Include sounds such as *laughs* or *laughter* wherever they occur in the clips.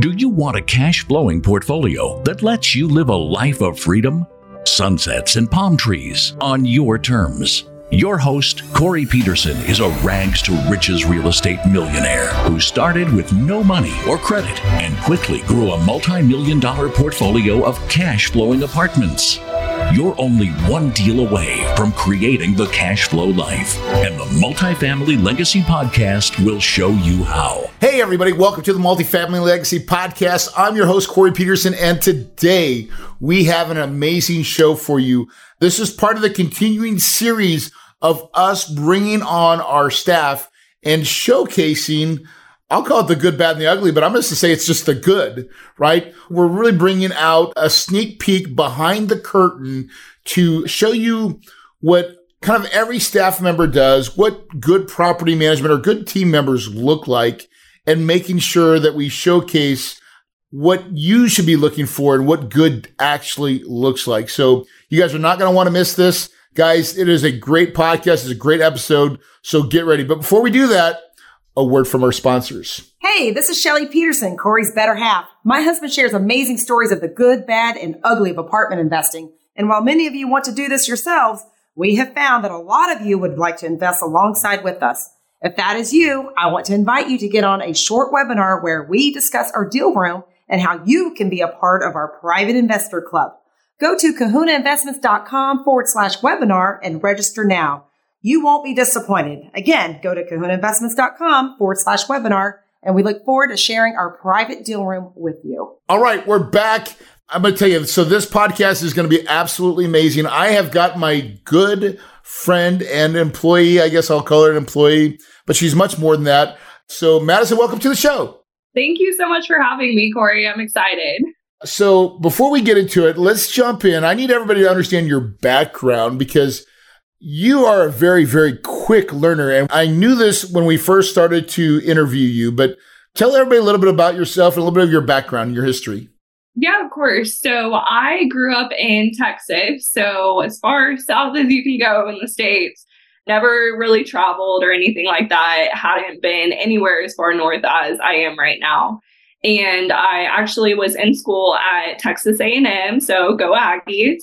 Do you want a cash flowing portfolio that lets you live a life of freedom? Sunsets and palm trees on your terms. Your host, Corey Peterson, is a rags to riches real estate millionaire who started with no money or credit and quickly grew a multi million dollar portfolio of cash flowing apartments. You're only one deal away from creating the cash flow life, and the Multifamily Legacy Podcast will show you how. Hey, everybody, welcome to the Multifamily Legacy Podcast. I'm your host, Corey Peterson, and today we have an amazing show for you. This is part of the continuing series of us bringing on our staff and showcasing I'll call it the good, bad, and the ugly, but I'm just to say it's just the good, right? We're really bringing out a sneak peek behind the curtain to show you what kind of every staff member does, what good property management or good team members look like, and making sure that we showcase what you should be looking for and what good actually looks like. So you guys are not going to want to miss this. Guys, it is a great podcast. It's a great episode. So get ready. But before we do that, a word from our sponsors. Hey, this is Shelly Peterson, Corey's better half. My husband shares amazing stories of the good, bad, and ugly of apartment investing. And while many of you want to do this yourselves, we have found that a lot of you would like to invest alongside with us. If that is you, I want to invite you to get on a short webinar where we discuss our deal room and how you can be a part of our private investor club. Go to kahunainvestments.com forward slash webinar and register now. You won't be disappointed. Again, go to kahunainvestments.com forward slash webinar, and we look forward to sharing our private deal room with you. All right, we're back. I'm going to tell you, so this podcast is going to be absolutely amazing. I have got my good friend and employee, I guess I'll call her an employee, but she's much more than that. So, Madison, welcome to the show. Thank you so much for having me, Corey. I'm excited. So, before we get into it, let's jump in. I need everybody to understand your background because you are a very, very quick learner. And I knew this when we first started to interview you, but tell everybody a little bit about yourself and a little bit of your background, your history. Yeah, of course. So I grew up in Texas. So as far south as you can go in the States, never really traveled or anything like that. Hadn't been anywhere as far north as I am right now. And I actually was in school at Texas A&M, so go Aggies.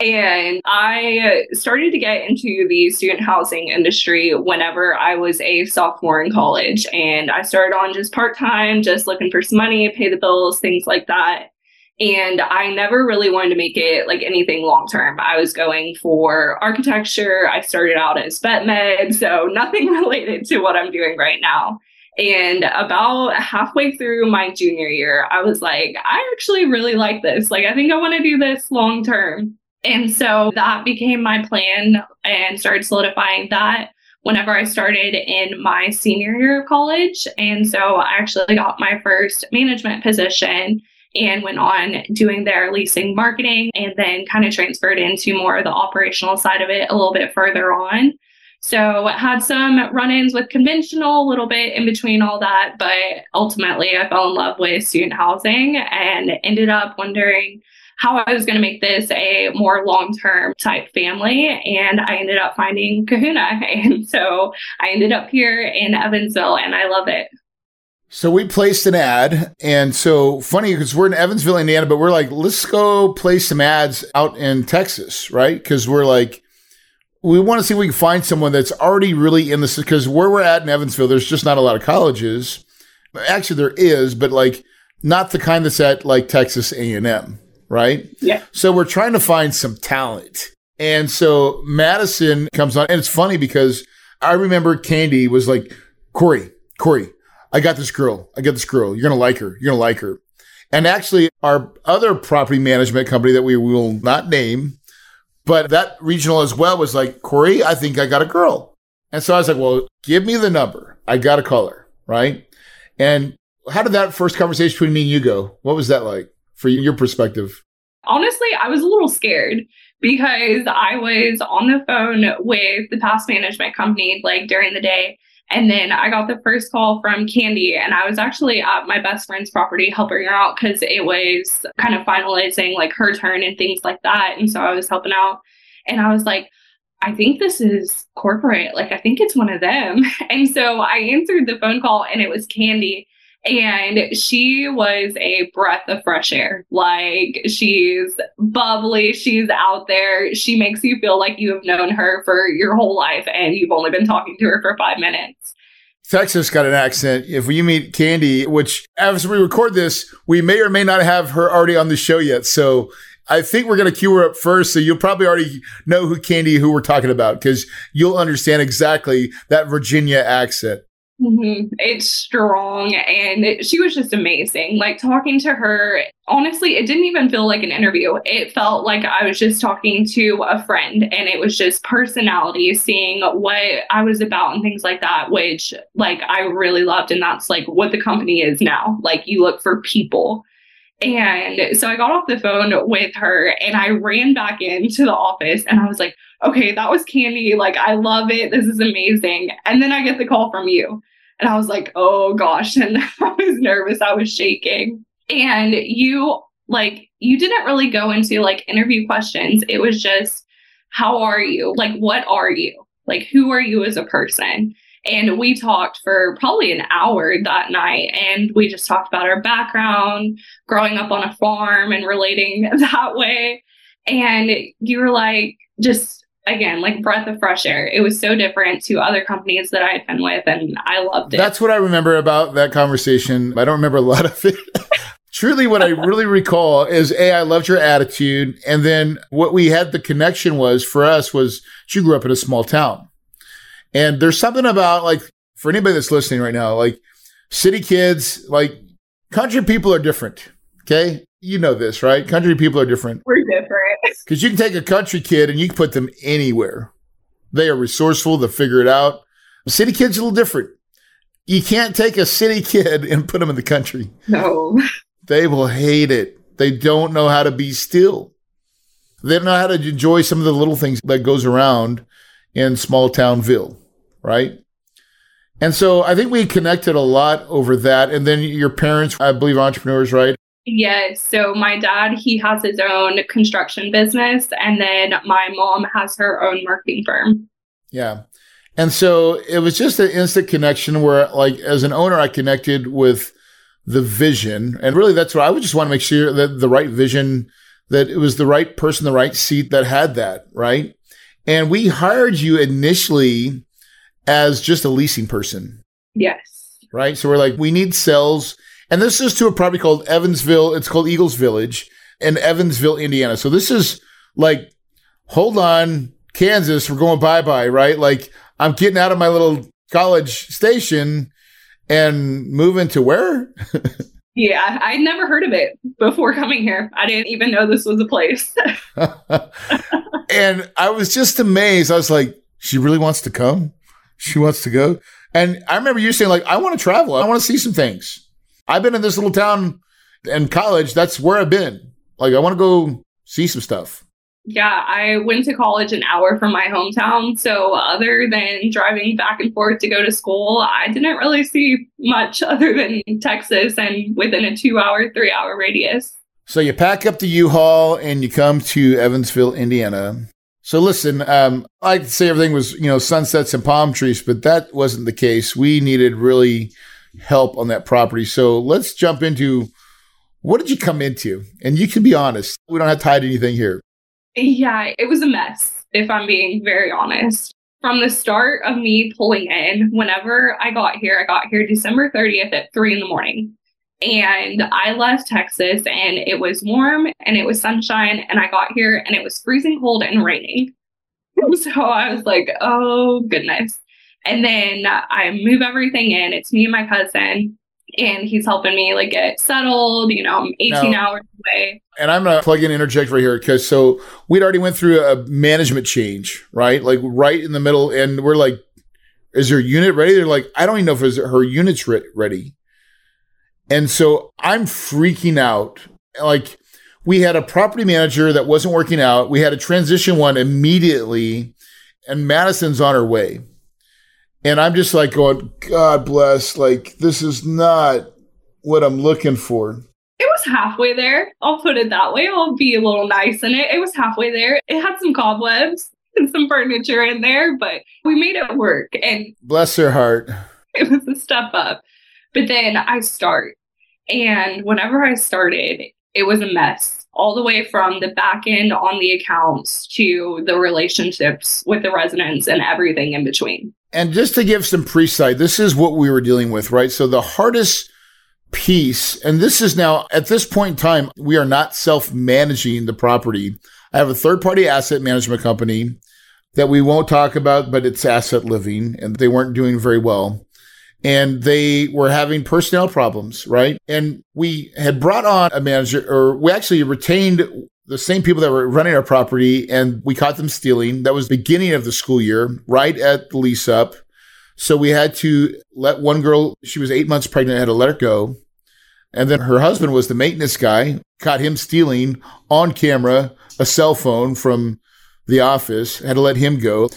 And I uh, started to get into the student housing industry whenever I was a sophomore in college. And I started on just part time, just looking for some money, pay the bills, things like that. And I never really wanted to make it like anything long term. I was going for architecture. I started out as vet med, so *laughs* nothing related to what I'm doing right now. And about halfway through my junior year, I was like, I actually really like this. Like, I think I want to do this long term. And so that became my plan and started solidifying that whenever I started in my senior year of college. And so I actually got my first management position and went on doing their leasing marketing and then kind of transferred into more of the operational side of it a little bit further on. So had some run-ins with conventional, a little bit in between all that, but ultimately I fell in love with student housing and ended up wondering how I was going to make this a more long term type family. And I ended up finding Kahuna. *laughs* And so I ended up here in Evansville and I love it. So we placed an ad. And so funny because we're in Evansville, Indiana, but we're like, let's go place some ads out in Texas, right? Because we're like, we want to see if we can find someone that's already really in this because where we're at in Evansville, there's just not a lot of colleges. Actually, there is, but like not the kind that's at like Texas A&M, right? Yeah. So we're trying to find some talent. And so Madison comes on, and it's funny because I remember Candy was like, Corey, Corey, I got this girl. I got this girl. You're going to like her. You're going to like her. And actually, our other property management company that we will not name, but that regional as well was like, Corey, I think I got a girl. And so I was like, well, give me the number. I got to call her. Right. And how did that first conversation between me and you go? What was that like? For your perspective? Honestly, I was a little scared because I was on the phone with the past management company like during the day. And then I got the first call from Candy, and I was actually at my best friend's property helping her out because it was kind of finalizing like her turn and things like that. And so I was helping out. And I was like, I think this is corporate. Like, I think it's one of them. *laughs* And so I answered the phone call, and it was Candy. And she was a breath of fresh air. Like she's bubbly, she's out there. She makes you feel like you have known her for your whole life and you've only been talking to her for five minutes. Texas got an accent. If you meet Candy, which as we record this, we may or may not have her already on the show yet. So I think we're going to cue her up first. So you'll probably already know who Candy, who we're talking about, because you'll understand exactly that Virginia accent. Mm-hmm. It's strong and it, she was just amazing. Like talking to her, honestly, it didn't even feel like an interview. It felt like I was just talking to a friend and it was just personality, seeing what I was about and things like that, which like I really loved. And that's like what the company is now. Like you look for people. And so I got off the phone with her and I ran back into the office and I was like, okay, that was Candy. Like, I love it. This is amazing. And then I get the call from you. And I was like, oh gosh. *laughs* And I was nervous. I was shaking. And you, like, you didn't really go into like interview questions. It was just, how are you? Like, what are you? Like, who are you as a person? And we talked for probably an hour that night. And we just talked about our background, growing up on a farm and relating *laughs* that way. And you were like, just again, like breath of fresh air. It was so different to other companies that I had been with, and I loved it. That's what I remember about that conversation. I don't remember a lot of it. *laughs* Truly, what I really recall is A, I loved your attitude. And then what we had the connection was for us was you grew up in a small town. And there's something about like, for anybody that's listening right now, like city kids, like country people are different. Okay. You know this, right? Country people are different. We're different. *laughs* Because you can take a country kid and you can put them anywhere. They are resourceful, they'll figure it out. City kid's are a little different. You can't take a city kid and put them in the country. No. They will hate it. They don't know how to be still. They don't know how to enjoy some of the little things that goes around in small townville, right? And so I think we connected a lot over that. And then your parents, I believe, entrepreneurs, right? Yes. So my dad, he has his own construction business, and then my mom has her own marketing firm. Yeah. And so it was just an instant connection where, like, as an owner, I connected with the vision. And really, that's what I would just want to make sure that the right vision, that it was the right person, the right seat that had that, right? And we hired you initially as just a leasing person. Yes. Right. So we're like, we need sales and this is to a property called Evansville. It's called Eagles Village in Evansville, Indiana. So this is like, hold on, Kansas, we're going bye bye, right? Like I'm getting out of my little college station and moving to where? *laughs* yeah, I'd never heard of it before coming here. I didn't even know this was a place. *laughs* and I was just amazed. I was like, she really wants to come? She wants to go? And I remember you saying, like, I want to travel. I want to see some things. I've been in this little town in college. That's where I've been. Like, I want to go see some stuff. Yeah, I went to college an hour from my hometown. So, other than driving back and forth to go to school, I didn't really see much *laughs* other than Texas and within a two hour, three hour radius. So, you pack up the U Haul and you come to Evansville, Indiana. So, listen, um, I like to say everything was, you know, sunsets and palm trees, but that wasn't the case. We needed really help on that property. So let's jump into what did you come into? And you can be honest. We don't have to hide anything here. Yeah, it was a mess, if I'm being very honest. From the start of me pulling in, whenever I got here, I got here December 30th at three in the morning. And I left Texas and it was warm and it was sunshine. And I got here and it was freezing cold and raining. *laughs* So I was like, oh goodness. And then I move everything in. It's me and my cousin, and he's helping me like get settled. You know, I'm 18 now, hours away. And I'm gonna plug in interject right here because so we'd already went through a management change, right? Like right in the middle, and we're like, "Is your unit ready?" They're like, "I don't even know if her unit's ready." And so I'm freaking out. Like we had a property manager that wasn't working out. We had a transition one immediately, and Madison's on her way. And I'm just like going, God bless. Like, this is not what I'm looking for. It was halfway there. I'll put it that way. I'll be a little nice in it. It was halfway there. It had some cobwebs *laughs* and some furniture in there, but we made it work. And bless her heart. It was a step up. But then I start. And whenever I started, it was a mess all the way from the back end on the accounts to the relationships with the residents and everything in between. And just to give some pre-sight, this is what we were dealing with, right? So the hardest piece, and this is now at this point in time, we are not self-managing the property. I have a third-party asset management company that we won't talk about, but it's asset living and they weren't doing very well. And they were having personnel problems, right? And we had brought on a manager, or we actually retained the same people that were running our property and we caught them stealing. That was beginning of the school year, right at the lease up. So we had to let one girl, she was eight months pregnant, had to let her go. And then her husband was the maintenance guy, caught him stealing on camera a cell phone from the office, had to let him go.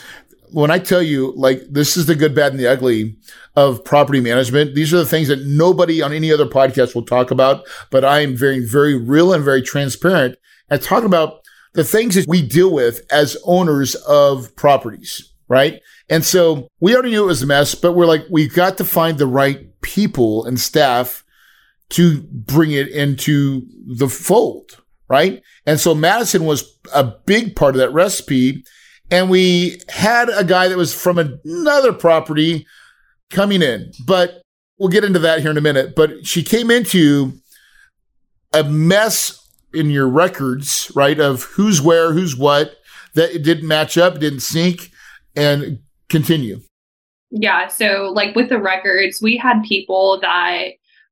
When I tell you, like, this is the good, bad, and the ugly of property management, these are the things that nobody on any other podcast will talk about. But I am very, very real and very transparent and talk about the things that we deal with as owners of properties, right? And so we already knew it was a mess, but we're like, we've got to find the right people and staff to bring it into the fold, right? And so Madison was a big part of that recipe. And we had a guy that was from another property coming in, but we'll get into that here in a minute. But she came into a mess in your records, right? Of who's where, who's what, that it didn't match up, didn't sync, and continue. Yeah. So, like with the records, we had people that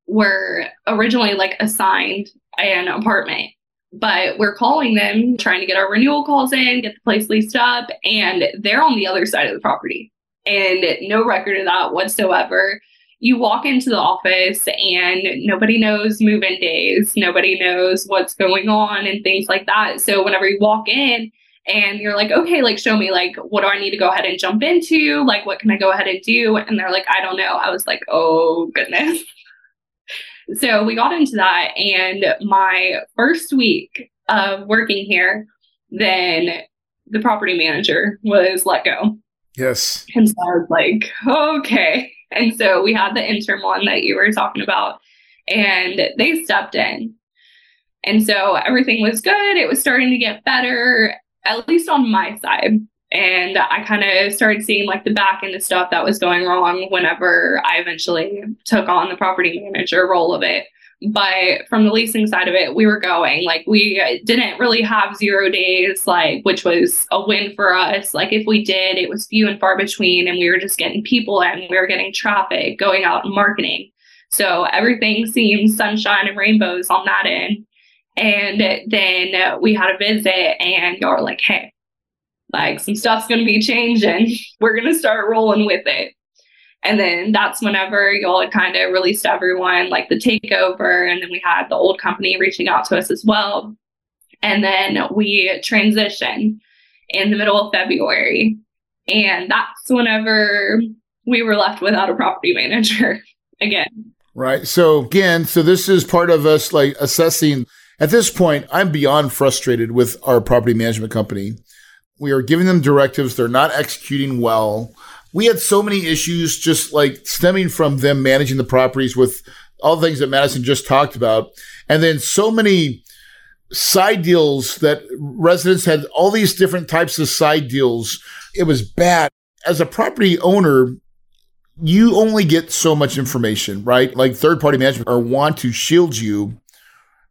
were originally like assigned an apartment but we're calling them, trying to get our renewal calls in, get the place leased up, and they're on the other side of the property. And no record of that whatsoever. You walk into the office and nobody knows move in days, nobody knows what's going on and things like that. So whenever you walk in, and you're like, okay, like show me, like, what do I need to go ahead and jump into? Like, what can I go ahead and do? And they're like, I don't know. I was like, oh goodness. *laughs* So we got into that. And my first week of working here, then the property manager was let go. Yes. And so I was like, okay. And so we had the interim one that you were talking about, and they stepped in. And so everything was good. It was starting to get better, at least on my side. And I kind of started seeing like the back end of stuff that was going wrong whenever I eventually took on the property manager role of it. But from the leasing side of it, we were going like we didn't really have zero days, like which was a win for us. Like if we did, it was few and far between, and we were just getting people and we were getting traffic going out and marketing. So everything seemed sunshine and rainbows on that end. And then we had a visit, and y'all were like, "Hey, like some stuff's going to be changing. *laughs* We're going to start rolling with it. And then that's whenever y'all had kind of released everyone, like the takeover. And then we had the old company reaching out to us as well. And then we transitioned in the middle of February. And that's whenever we were left without a property *laughs* manager again. Right. So again, so this is part of us like assessing at this point, I'm beyond frustrated with our property management company we are giving them directives. They're not executing well. We had so many issues just like stemming from them managing the properties with all the things that Madison just talked about. And then so many side deals that residents had all these different types of side deals. It was bad. As a property owner, you only get so much information, right? Like third party management or want to shield you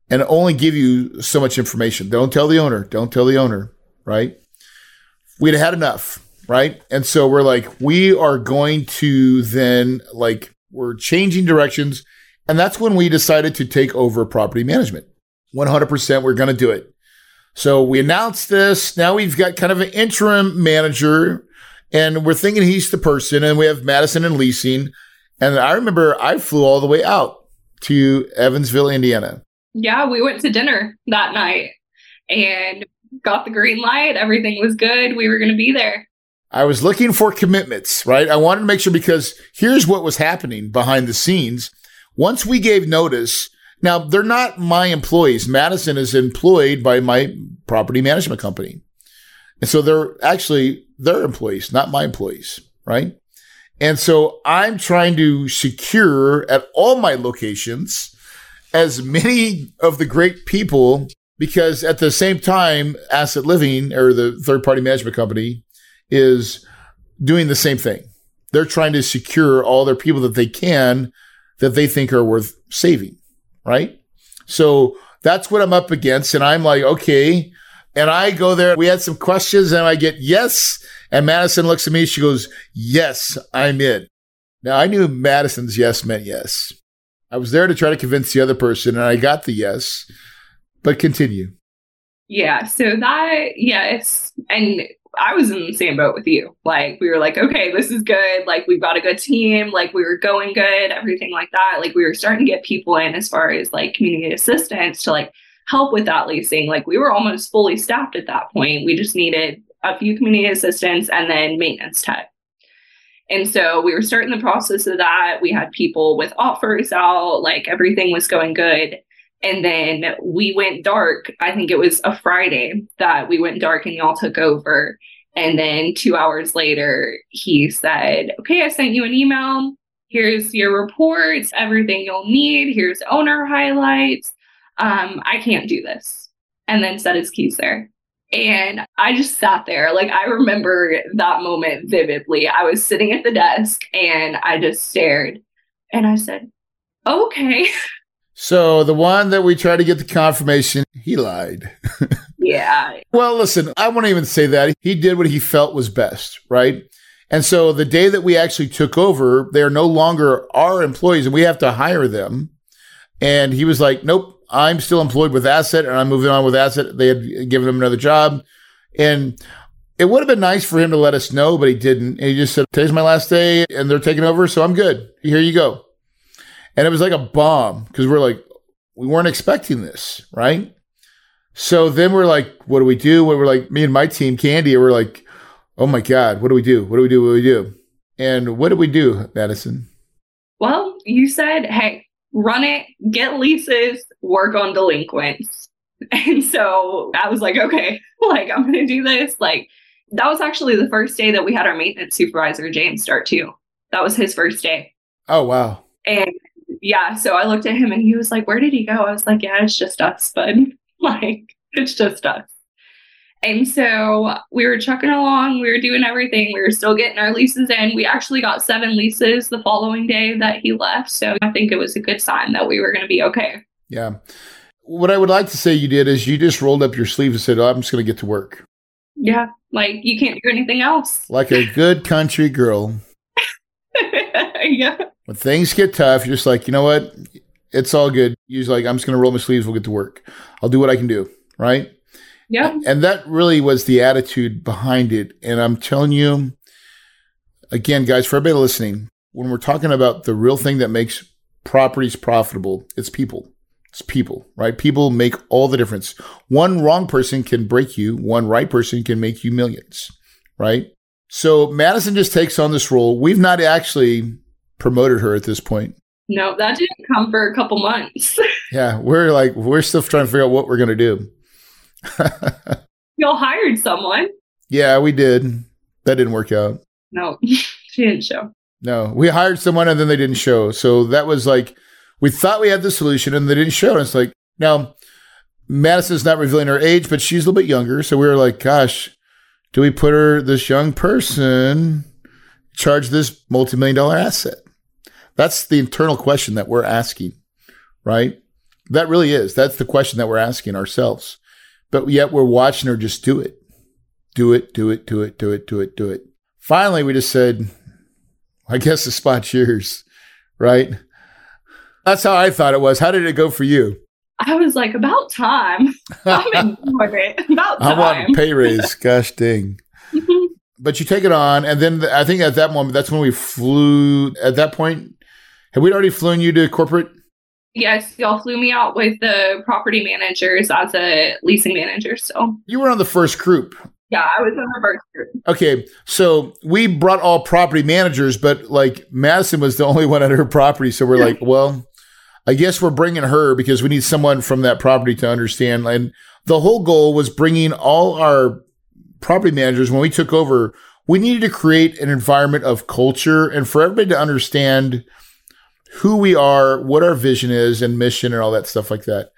and only give you so much information. Don't tell the owner. Don't tell the owner, right? we'd had enough, right? And so we're like, we are going to then like we're changing directions. And that's when we decided to take over property management. 100% we're going to do it. So we announced this. Now we've got kind of an interim manager and we're thinking he's the person and we have Madison and leasing. And I remember I flew all the way out to Evansville, Indiana. Yeah, we went to dinner that night and got the green light. Everything was good. We were going to be there. I was looking for commitments, right? I wanted to make sure because here's what was happening behind the scenes. Once we gave notice, now they're not my employees. Madison is employed by my property management company. And so they're actually their employees, not my employees, right? And so I'm trying to secure at all my locations as many of the great people because at the same time, Asset Living or the third party management company is doing the same thing. They're trying to secure all their people that they can that they think are worth saving, right? So that's what I'm up against. And I'm like, okay. And I go there. We had some questions and I get yes. And Madison looks at me. She goes, yes, I'm in. Now I knew Madison's yes meant yes. I was there to try to convince the other person and I got the yes, but continue. Yeah. So that, yes. And I was in the same boat with you. Like we were like, okay, this is good. Like we've got a good team. Like we were going good, everything like that. Like we were starting to get people in as far as like community assistance to like help with that leasing. Like we were almost fully staffed at that point. We just needed a few community assistants and then maintenance tech. And so we were starting the process of that. We had people with offers out, like everything was going good. And then we went dark. I think it was a Friday that we went dark and y'all took over. And then two hours later, he said, Okay, I sent you an email. Here's your reports, everything you'll need. Here's owner highlights. Um, I can't do this. And then set his keys there. And I just sat there. Like, I remember that moment vividly. I was sitting at the desk and I just stared and I said, Okay. *laughs* So the one that we tried to get the confirmation, he lied. *laughs* yeah. Well, listen, I won't even say that. He did what he felt was best, right? And so the day that we actually took over, they're no longer our employees and we have to hire them. And he was like, nope, I'm still employed with Asset and I'm moving on with Asset. They had given him another job. And it would have been nice for him to let us know, but he didn't. And he just said, today's my last day and they're taking over. So I'm good. Here you go. And it was like a bomb because we're like, we weren't expecting this, right? So then we're like, what do we do? We were like, me and my team, Candy, we're like, oh my God, what do we do? What do we do? What do we do? And what do we do, Madison? Well, you said, hey, run it, get leases, work on delinquents. *laughs* And so I was like, okay, *laughs* like I'm going to do this. Like that was actually the first day that we had our maintenance supervisor, James, start too. That was his first day. Oh, wow. And yeah, so I looked at him and he was like, Where did he go? I was like, Yeah, it's just us, bud. *laughs* like, it's just us. And so we were chucking along, we were doing everything, we were still getting our leases in. We actually got seven leases the following day that he left. So I think it was a good sign that we were going to be okay. Yeah. What I would like to say you did is you just rolled up your sleeves and said, oh, I'm just going to get to work. Yeah. Like you can't do anything else. Like a good country girl. *laughs* yeah. When things get tough, you're just like, you know what? It's all good. You're like, I'm just going to roll my sleeves. We'll get to work. I'll do what I can do. Right. Yeah. And that really was the attitude behind it. And I'm telling you, again, guys, for everybody listening, when we're talking about the real thing that makes properties profitable, it's people. It's people, right? People make all the difference. One wrong person can break you, one right person can make you millions, right? So Madison just takes on this role. We've not actually promoted her at this point. No, that didn't come for a couple months. *laughs* yeah, we're like we're still trying to figure out what we're gonna do. *laughs* Y'all hired someone. Yeah, we did. That didn't work out. No, *laughs* she didn't show. No, we hired someone and then they didn't show. So that was like we thought we had the solution and they didn't show. And it's like now Madison's not revealing her age, but she's a little bit younger. So we were like, gosh, do we put her this young person charge this multi-million dollar asset? That's the internal question that we're asking, right? That really is. That's the question that we're asking ourselves. But yet we're watching her just do it. Do it, do it, do it, do it, do it, do it. Finally, we just said, I guess the spot's yours, right? That's how I thought it was. How did it go for you? I was like, about time. *laughs* I'm enjoying it. About time. I want a pay raise. *laughs* Gosh dang. Mm-hmm. but you take it on, and then I think at that moment, that's when we flew. At that point, had we already flown you to corporate? Yes, y'all flew me out with the property managers as a leasing manager. So you were on the first group. Yeah, I was on the first group. Okay, so we brought all property managers, but like Madison was the only one at her property. So we're like, well, I guess we're bringing her because we need someone from that property to understand. And the whole goal was bringing all our property managers when we took over. we needed to create an environment of culture and for everybody to understand who we are, what our vision is and mission and all that stuff like that.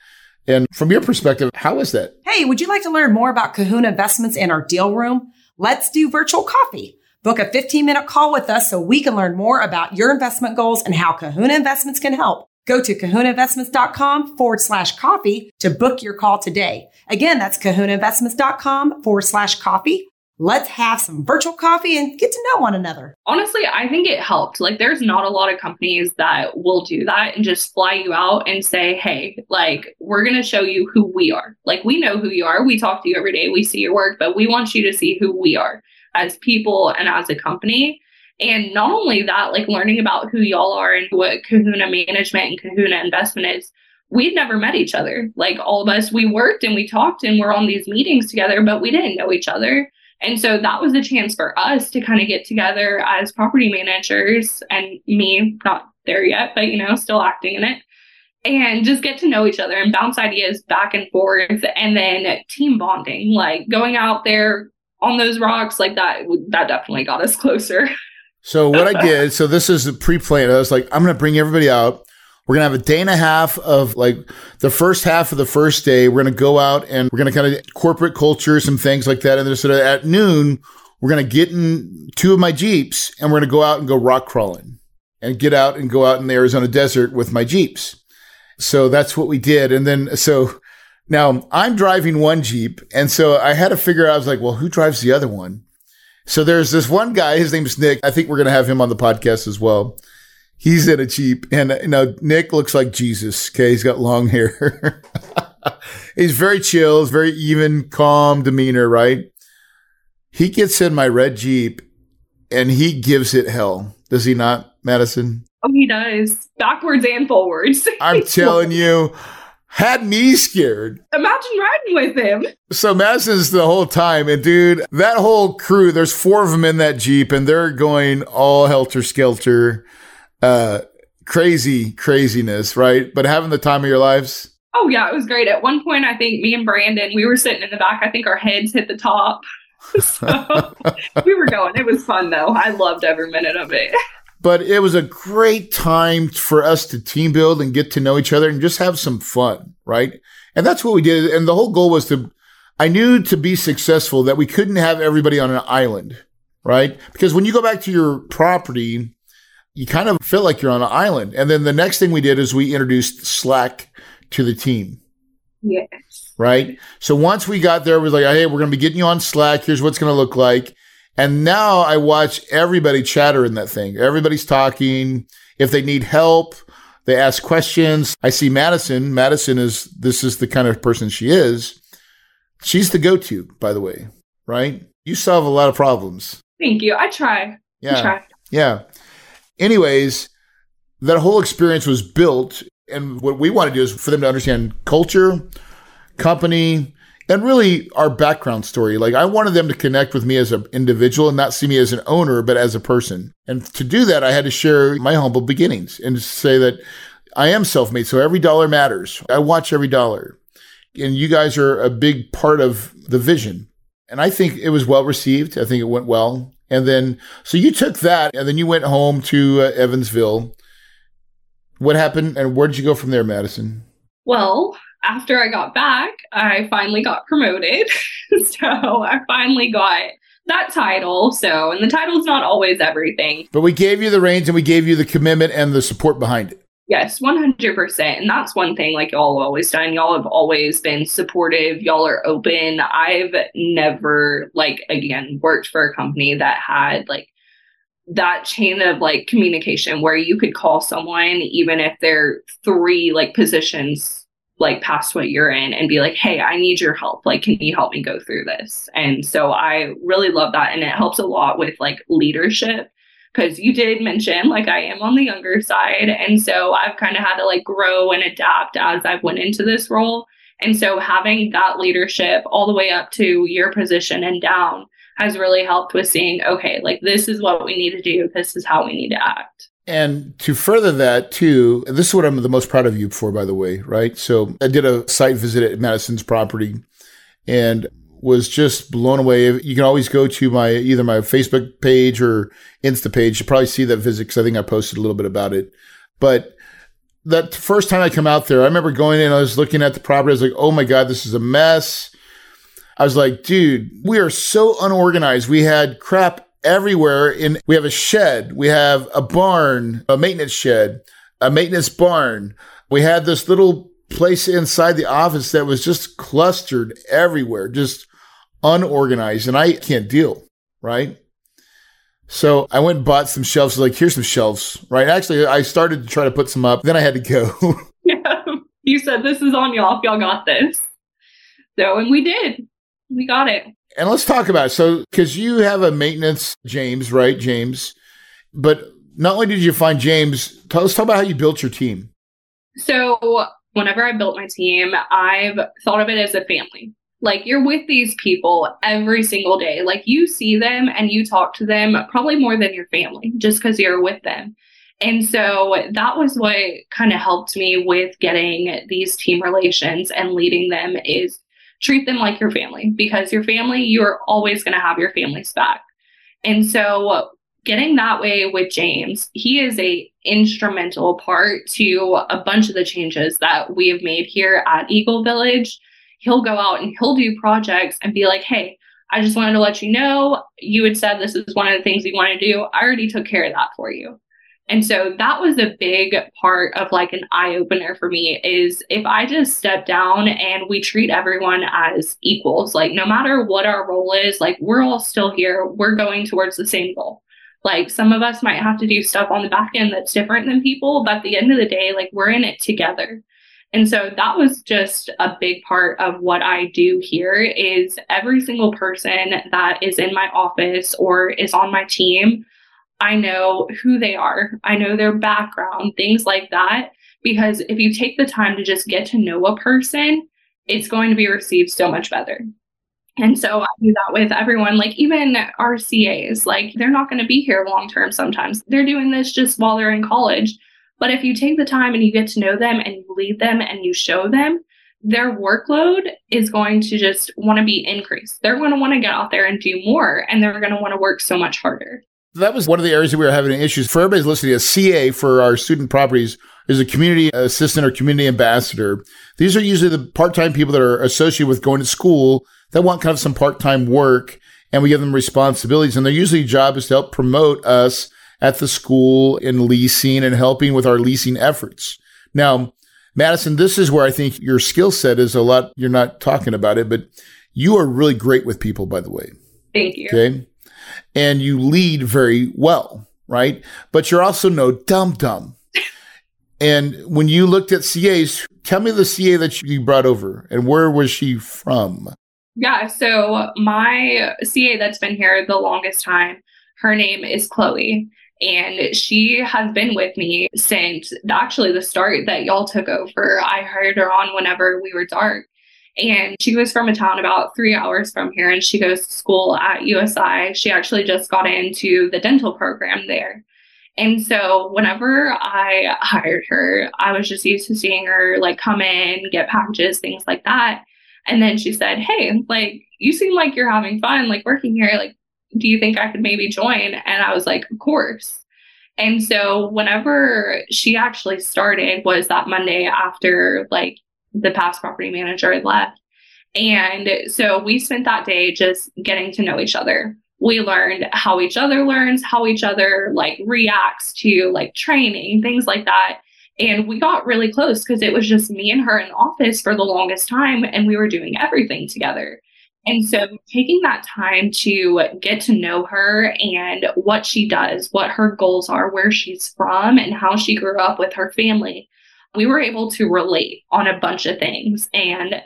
And from your perspective, how is that? Hey, would you like to learn more about Kahuna Investments and our deal room? Let's do virtual coffee. Book a 15 minute call with us so we can learn more about your investment goals and how Kahuna Investments can help. Go to kahunainvestments.com forward slash coffee to book your call today. Again, that's kahunainvestments.com forward slash coffee. Let's have some virtual coffee and get to know one another. Honestly, I think it helped. Like, there's not a lot of companies that will do that and just fly you out and say, hey, like, we're going to show you who we are. Like, we know who you are. We talk to you every day. We see your work, but we want you to see who we are as people and as a company. And not only that, like learning about who y'all are and what Kahuna management and Kahuna investment is, we'd never met each other. Like all of us, we worked and we talked and we're on these meetings together, but we didn't know each other. And so that was a chance for us to kind of get together as property managers and me, not there yet, but you know, still acting in it and just get to know each other and bounce ideas back and forth and then team bonding, like going out there on those rocks like that, that definitely got us *laughs* closer. So what I did, so this is a pre-planned. I was like, I'm going to bring everybody out. We're going to have a day and a half of like the first half of the first day. We're going to go out and we're going to kind of corporate culture, some things like that. And then sort of at noon, we're going to get in two of my Jeeps and we're going to go out and go rock crawling and get out and go out in the Arizona desert with my Jeeps. So that's what we did. And then, so now I'm driving one Jeep. And so I had to figure out, I was like, well, who drives the other one? So there's this one guy, his name's Nick. I think we're going to have him on the podcast as well. He's in a Jeep and you know, Nick looks like Jesus. Okay. He's got long hair. *laughs* he's very chill, he's very even, calm demeanor, right? He gets in my red Jeep and he gives it hell. Does he not, Madison? Oh, he does. Backwards and forwards. *laughs* I'm telling you had me scared. Imagine riding with him. So Madison's the whole time. And dude, that whole crew, there's four of them in that Jeep and they're going all helter skelter. Uh, crazy craziness, right? But having the time of your lives. Oh yeah, it was great. At one point, I think me and Brandon, we were sitting in the back. I think our heads hit the top. *laughs* so *laughs* we were going. It was fun though. I loved every minute of it. *laughs* but it was a great time for us to team build and get to know each other and just have some fun, right? And that's what we did. And the whole goal was to, I knew to be successful that we couldn't have everybody on an island, right? Because when you go back to your property, you kind of feel like you're on an island. And then the next thing we did is we introduced Slack to the team. Yes. Right. So once we got there, we was like, Hey, we're going to be getting you on Slack. Here's what's going to look like. And now I watch everybody chatter in that thing. Everybody's talking. If they need help, they ask questions. I see Madison. Madison is, this is the kind of person she is. She's the go to, by the way, right? You solve a lot of problems. Thank you. I try. Yeah. I try. Yeah. Anyways, that whole experience was built. And what we want to do is for them to understand culture, company, and really our background story. Like I wanted them to connect with me as an individual and not see me as an owner, but as a person. And to do that, I had to share my humble beginnings and say that I am self-made. So every dollar matters. I watch every dollar and you guys are a big part of the vision. And I think it was well received. I think it went well. And then, so you took that and then you went home to uh, Evansville. What happened and where did you go from there, Madison? Well, after I got back, I finally got promoted. *laughs* so I finally got that title. So, and the title's not always everything. But we gave you the reins and we gave you the commitment and the support behind it. Yes, 100%. And that's one thing like y'all always done. Y'all have always been supportive. Y'all are open. I've never, like, again, worked for a company that had like that chain of like communication where you could call someone even if they're three like positions like past what you're in and be like, hey, I need your help. Like, can you help me go through this? And so I really love that. And it helps a lot with like leadership because you did mention like I am on the younger side. And so I've kind of had to like grow and adapt as I've went into this role. And so having that leadership all the way up to your position and down has really helped with seeing, okay, like this is what we need to do. This is how we need to act. And to further that too, this is what I'm the most proud of you for, by the way, right? So I did a site visit at Madison's property and was just blown away. You can always go to my either my Facebook page or Insta page. You probably see that visit because I think I posted a little bit about it. But that first time I come out there, I remember going in, I was looking at the property. I was like, oh my God, this is a mess. I was like, dude, we are so unorganized. We had crap everywhere. In we have a shed, we have a barn, a maintenance shed, a maintenance barn. We had this little place inside the office that was just clustered everywhere, just unorganized, and I can't deal, right? So I went and bought some shelves. Like, here's some shelves, right? Actually, I started to try to put some up. Then I had to go. yeah. *laughs* *laughs* You said this is on y'all. Y'all got this. So, and we did. We got it. And let's talk about it. So, because you have a maintenance, James, right? James. But not only did you find James, tell us talk about how you built your team. So, whenever I built my team, I've thought of it as a family. Like you're with these people every single day. Like you see them and you talk to them probably more than your family just because you're with them. And so that was what kind of helped me with getting these team relations and leading them is treat them like your family because your family, you're always going to have your family's back. And so getting that way with James, he is a instrumental part to a bunch of the changes that we have made here at Eagle Village. He'll go out and he'll do projects and be like, "Hey, I just wanted to let you know you had said this is one of the things you want to do. I already took care of that for you." And so that was a big part of like an eye opener for me is if I just step down and we treat everyone as equals, like no matter what our role is, like we're all still here, we're going towards the same goal. Like some of us might have to do stuff on the back end that's different than people, but at the end of the day, like we're in it together. And so that was just a big part of what I do here is every single person that is in my office or is on my team, I know who they are. I know their background, things like that. Because if you take the time to just get to know a person, it's going to be received so much better. And so I do that with everyone, like even our CAs, like they're not going to be here long term sometimes. They're doing this just while they're in college. But if you take the time and you get to know them and you lead them and you show them, their workload is going to just want to be increased. They're going to want to get out there and do more and they're going to want to work so much harder. That was one of the areas that we were having issues. For everybody's listening, a CA for our student properties is a community assistant or community ambassador. These are usually the part-time people that are associated with going to school that want kind of some part-time work and we give them responsibilities. And their usually job is to help promote us at the school in leasing and helping with our leasing efforts. Now, Madison, this is where I think your skill set is a lot. You're not talking about it, but you are really great with people, by the way. Thank you. Okay. And you lead very well, right? But you're also no dumb dumb. and when you looked at CAs, tell me the CA that you brought over and where was she from? Yeah, so my CA that's been here the longest time, her name is Chloe. And she has been with me since actually the start that y'all took over. I hired her on whenever we were dark. And she was from a town about three hours from here, and she goes to school at USI. She actually just got into the dental program there. And so whenever I hired her, I was just used to seeing her like come in, get packages, things like that. And then she said, Hey, like, you seem like you're having fun, like working here. Like, do you think I could maybe join? And I was like, Of course. And so whenever she actually started was that Monday after like the past property manager left. And so we spent that day just getting to know each other. We learned how each other learns, how each other like reacts to like training, things like that. And we got really close because it was just me and her in the office for the longest time, and we were doing everything together. And so taking that time to get to know her and what she does, what her goals are, where she's from, and how she grew up with her family, we were able to relate on a bunch of things. And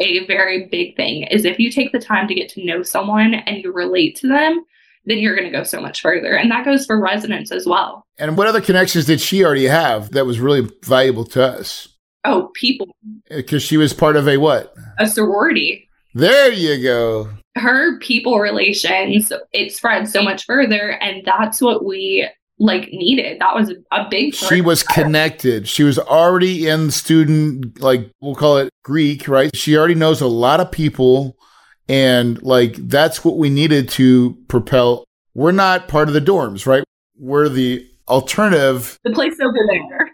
a very big thing is if you take the time to get to know someone and you relate to them, then you're going to go so much further. And that goes for residents as well. And what other connections did she already have that was really valuable to us? Oh, people. Uh, because she was part of a what? A sorority. There you go. Her people relations, it spread so much further. And that's what we like needed. That was a big She was connected. She was already in student, like we'll call it Greek, right? She already knows a lot of people And like, that's what we needed to propel. We're not part of the dorms, right? We're the alternative. The place over there.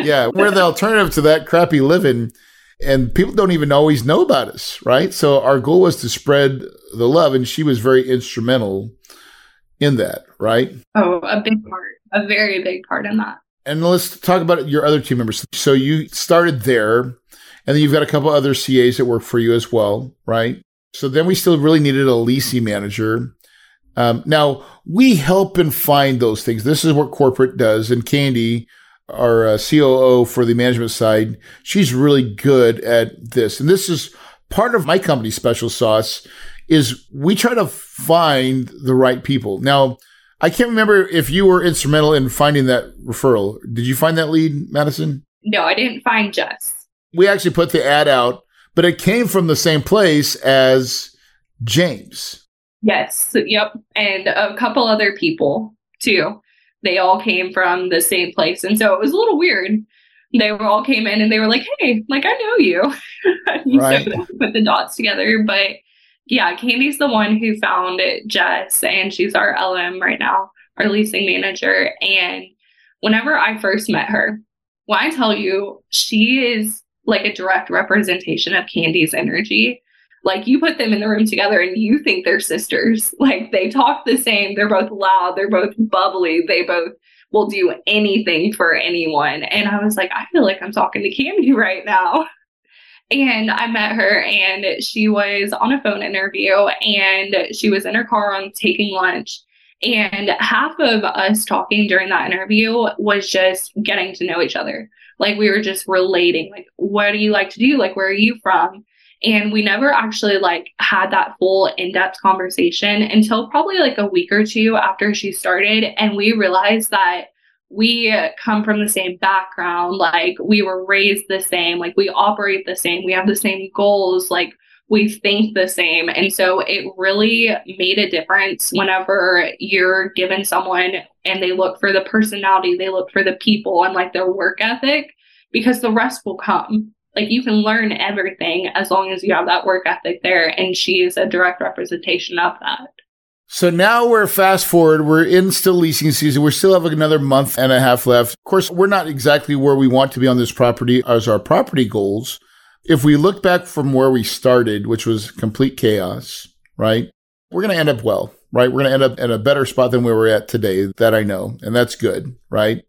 yeah. We're the *laughs* alternative to that crappy living. And people don't even always know about us, right? So our goal was to spread the love. And she was very instrumental in that, right? Oh, a big part, a very big part in that. And let's talk about your other team members. So you started there, and then you've got a couple other CAs that work for you as well, right? So then we still really needed a leasing manager. Um, now we help and find those things. This is what corporate does. And Candy, our uh, COO for the management side, she's really good at this. And this is part of my company special sauce is we try to find the right people. Now, I can't remember if you were instrumental in finding that referral. Did you find that lead, Madison? No, I didn't find Jess. We actually put the ad out, but it came from the same place as James. Yes. Yep. And a couple other people too. They all came from the same place. And so it was a little weird. They were all came in and they were like, hey, like I know you. *laughs* you right. put the dots together. But yeah, Candy's the one who found Jess, and she's our LM right now, our leasing manager. And whenever I first met her, when I tell you, she is like a direct representation of Candy's energy. Like you put them in the room together and you think they're sisters. *laughs* Like they talk the same. They're both loud. They're both bubbly. They both will do anything for anyone. And I was like, I feel like I'm talking to Candy *laughs* right now. And I met her and she was on a phone interview and she was in her car on taking lunch. And half of us talking during that interview was just getting to know each other. Like we were just relating, like, what do you like to do? Like, where are you from? And we never actually like had that full in-depth conversation until probably like a week or two after she started. And we realized that we come from the same background. Like we were raised the same. Like we operate the same. We have the same goals. Like we think the same. And so it really made a difference whenever you're given someone and they look for the personality they look for the people and like their work ethic because the rest will come like you can learn everything as long as you have that work ethic there and she is a direct representation of that so now we're fast forward. We're in still leasing season. We still have another month and a half left. Of course, we're not exactly where we want to be on this property as our property goals. If we look back from where we started, which was complete chaos, right? We're going to end up well, right? We're going to end up in a better spot than where we're at today. That I know. And that's good, right?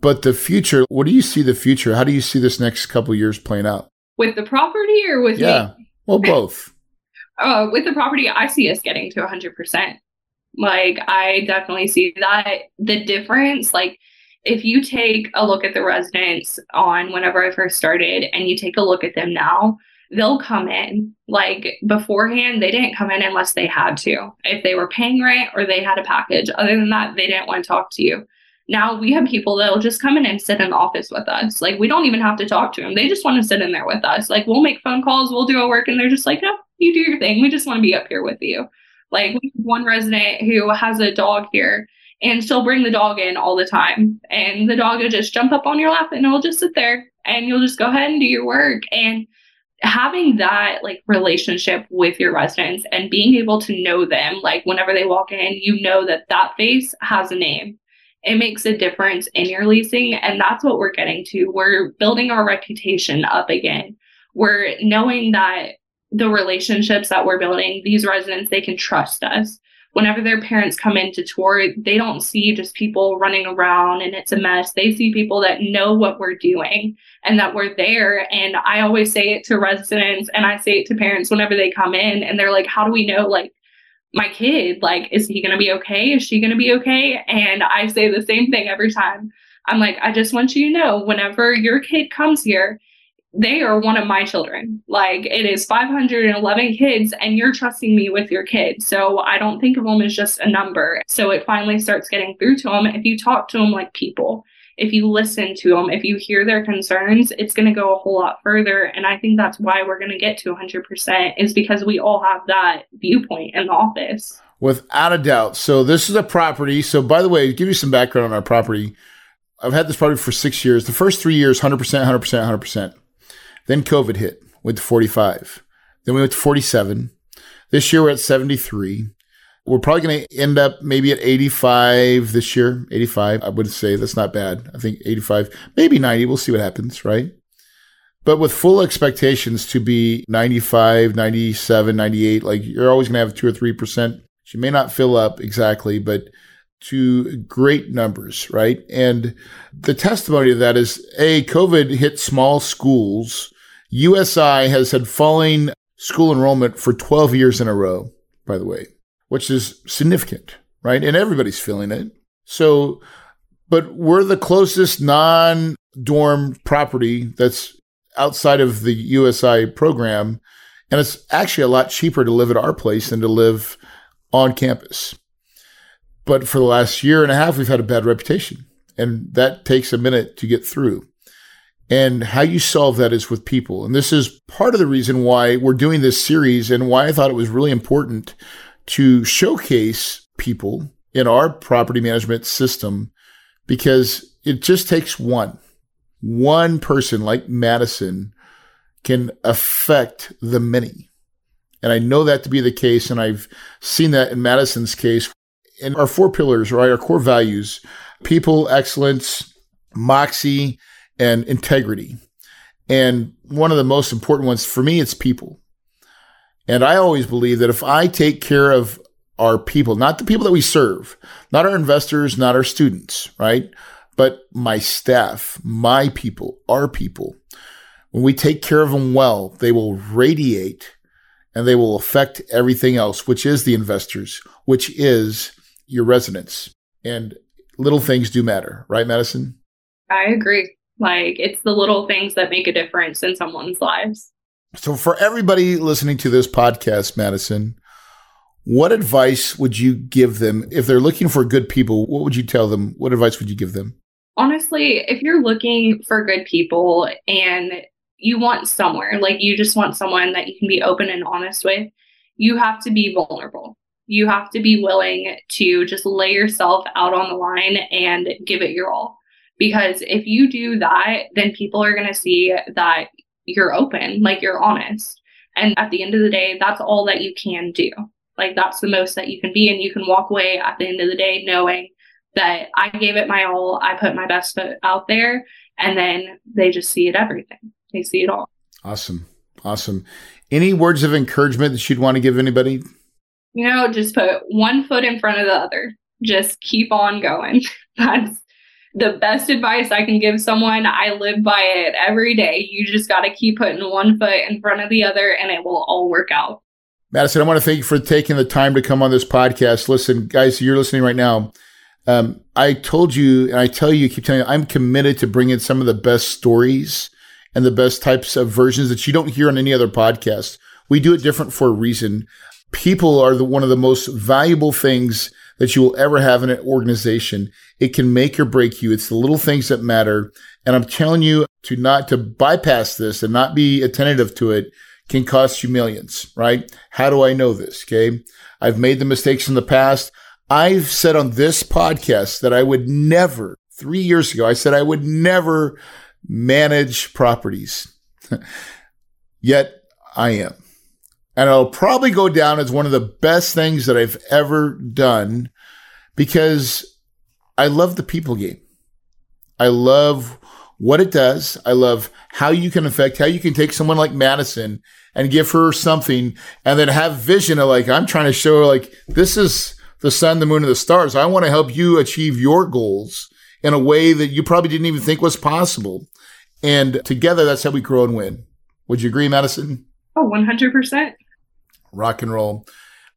But the future, what do you see the future? How do you see this next couple years playing out? With the property or with yeah. Me? Well, both *laughs* uh, with the property, I see us getting to 100%. Like, I definitely see that. The difference, like, if you take a look at the residents on whenever I first started and you take a look at them now, they'll come in. Like beforehand, they didn't come in unless they had to. If they were paying rent or they had a package. Other than that, they didn't want to talk to you. Now we have people that'll just come in and sit in the office with us. Like we don't even have to talk to them. They just want to sit in there with us. Like we'll make phone calls, we'll do our work, and they're just like, no, you do your thing. We just want to be up here with you. Like we have one resident who has a dog here and she'll bring the dog in all the time. And the dog will just jump up on your lap and it'll just sit there and you'll just go ahead and do your work. And having that like relationship with your residents and being able to know them, like whenever they walk in, you know that that face has a name. It makes a difference in your leasing. And that's what we're getting to. We're building our reputation up again. We're knowing that the relationships that we're building, these residents, they can trust us. Whenever their parents come in to tour, they don't see just people running around and it's a mess. They see people that know what we're doing and that we're there. And I always say it to residents and I say it to parents whenever they come in and they're like, how do we know, like, my kid, like, is he going to be okay? Is she going to be okay? And I say the same thing every time. I'm like, I just want you to know whenever your kid comes here, they are one of my children. Like it is 511 kids, and you're trusting me with your kid So I don't think of them as just a number. So it finally starts getting through to them. If you talk to them like people, if you listen to them, if you hear their concerns, it's going to go a whole lot further. And I think that's why we're going to get to 100% is because we all have that viewpoint in the office. Without a doubt. So this is a property. So by the way, give you some background on our property. I've had this property for six years. The first three years, 100%, 100%, 100%. Then COVID hit, went to 45. Then we went to 47. This year we're at 73. We're probably going to end up maybe at 85 this year. 85, I would say that's not bad. I think 85, maybe 90. We'll see what happens, right? But with full expectations to be 95, 97, 98, like you're always going to have two or 3%. You may not fill up exactly, but to great numbers, right? And the testimony of that is A, COVID hit small schools. USI has had falling school enrollment for 12 years in a row, by the way, which is significant, right? And everybody's feeling it. So, but we're the closest non dorm property that's outside of the USI program. And it's actually a lot cheaper to live at our place than to live on campus. But for the last year and a half, we've had a bad reputation. And that takes a minute to get through. And how you solve that is with people. And this is part of the reason why we're doing this series and why I thought it was really important to showcase people in our property management system because it just takes one. One person like Madison can affect the many. And I know that to be the case. And I've seen that in Madison's case and our four pillars, right? Our core values, people, excellence, moxie, and integrity. And one of the most important ones for me, it's people. And I always believe that if I take care of our people, not the people that we serve, not our investors, not our students, right? But my staff, my people, our people, when we take care of them well, they will radiate and they will affect everything else, which is the investors, which is your residents. And little things do matter, right, Madison? I agree. Like it's the little things that make a difference in someone's lives. So, for everybody listening to this podcast, Madison, what advice would you give them if they're looking for good people? What would you tell them? What advice would you give them? Honestly, if you're looking for good people and you want somewhere, like you just want someone that you can be open and honest with, you have to be vulnerable you have to be willing to just lay yourself out on the line and give it your all. Because if you do that, then people are going to see that you're open, like you're honest. And at the end of the day, that's all that you can do. Like that's the most that you can be. And you can walk away at the end of the day knowing that I gave it my all, I put my best foot out there, and then they just see it everything. They see it all. Awesome. Awesome. Any words of encouragement that you'd want to give anybody you know, just put one foot in front of the other. Just keep on going. *laughs* That's the best advice I can give someone. I live by it every day. You just got to keep putting one foot in front of the other and it will all work out. Madison, I want to thank you for taking the time to come on this podcast. Listen, guys, you're listening right now. Um, I told you, and I tell you, keep telling you, I'm committed to bringing some of the best stories and the best types of versions that you don't hear on any other podcast. We do it different for a reason people are the, one of the most valuable things that you will ever have in an organization. It can make or break you. It's the little things that matter. And I'm telling you to not to bypass this and not be attentive to it can cost you millions, right? How do I know this? Okay. I've made the mistakes in the past. I've said on this podcast that I would never, three years ago, I said I would never manage properties. *laughs* Yet I am. And it'll probably go down as one of the best things that I've ever done because I love the people game. I love what it does. I love how you can affect, how you can take someone like Madison and give her something and then have vision of like, I'm trying to show her like, this is the sun, the moon, and the stars. I want to help you achieve your goals in a way that you probably didn't even think was possible. And together, that's how we grow and win. Would you agree, Madison? Oh, 100% rock and roll.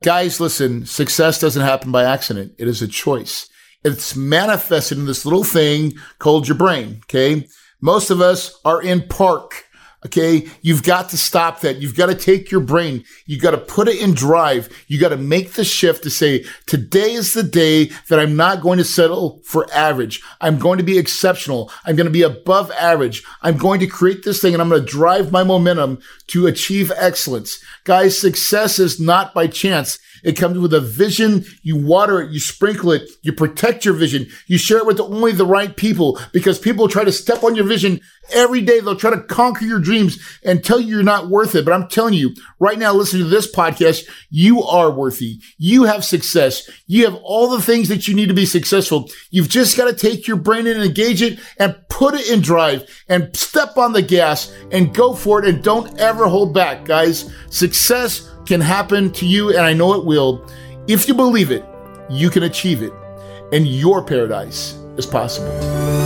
Guys, listen, success doesn't happen by accident. It is a choice. It's manifested in this little thing called your brain. Okay. Most of us are in park. Okay. You've got to stop that. You've got to take your brain. You've got to put it in drive. You got to make the shift to say, today is the day that I'm not going to settle for average. I'm going to be exceptional. I'm going to be above average. I'm going to create this thing and I'm going to drive my momentum to achieve excellence. Guys, success is not by chance. It comes with a vision. You water it, you sprinkle it, you protect your vision. You share it with only the right people because people try to step on your vision every day. They'll try to conquer your dreams and tell you you're not worth it. But I'm telling you right now, listen to this podcast. You are worthy. You have success. You have all the things that you need to be successful. You've just got to take your brain and engage it and put it in drive and step on the gas and go for it. And don't ever hold back, guys. Success can happen to you, and I know it will. If you believe it, you can achieve it, and your paradise is possible.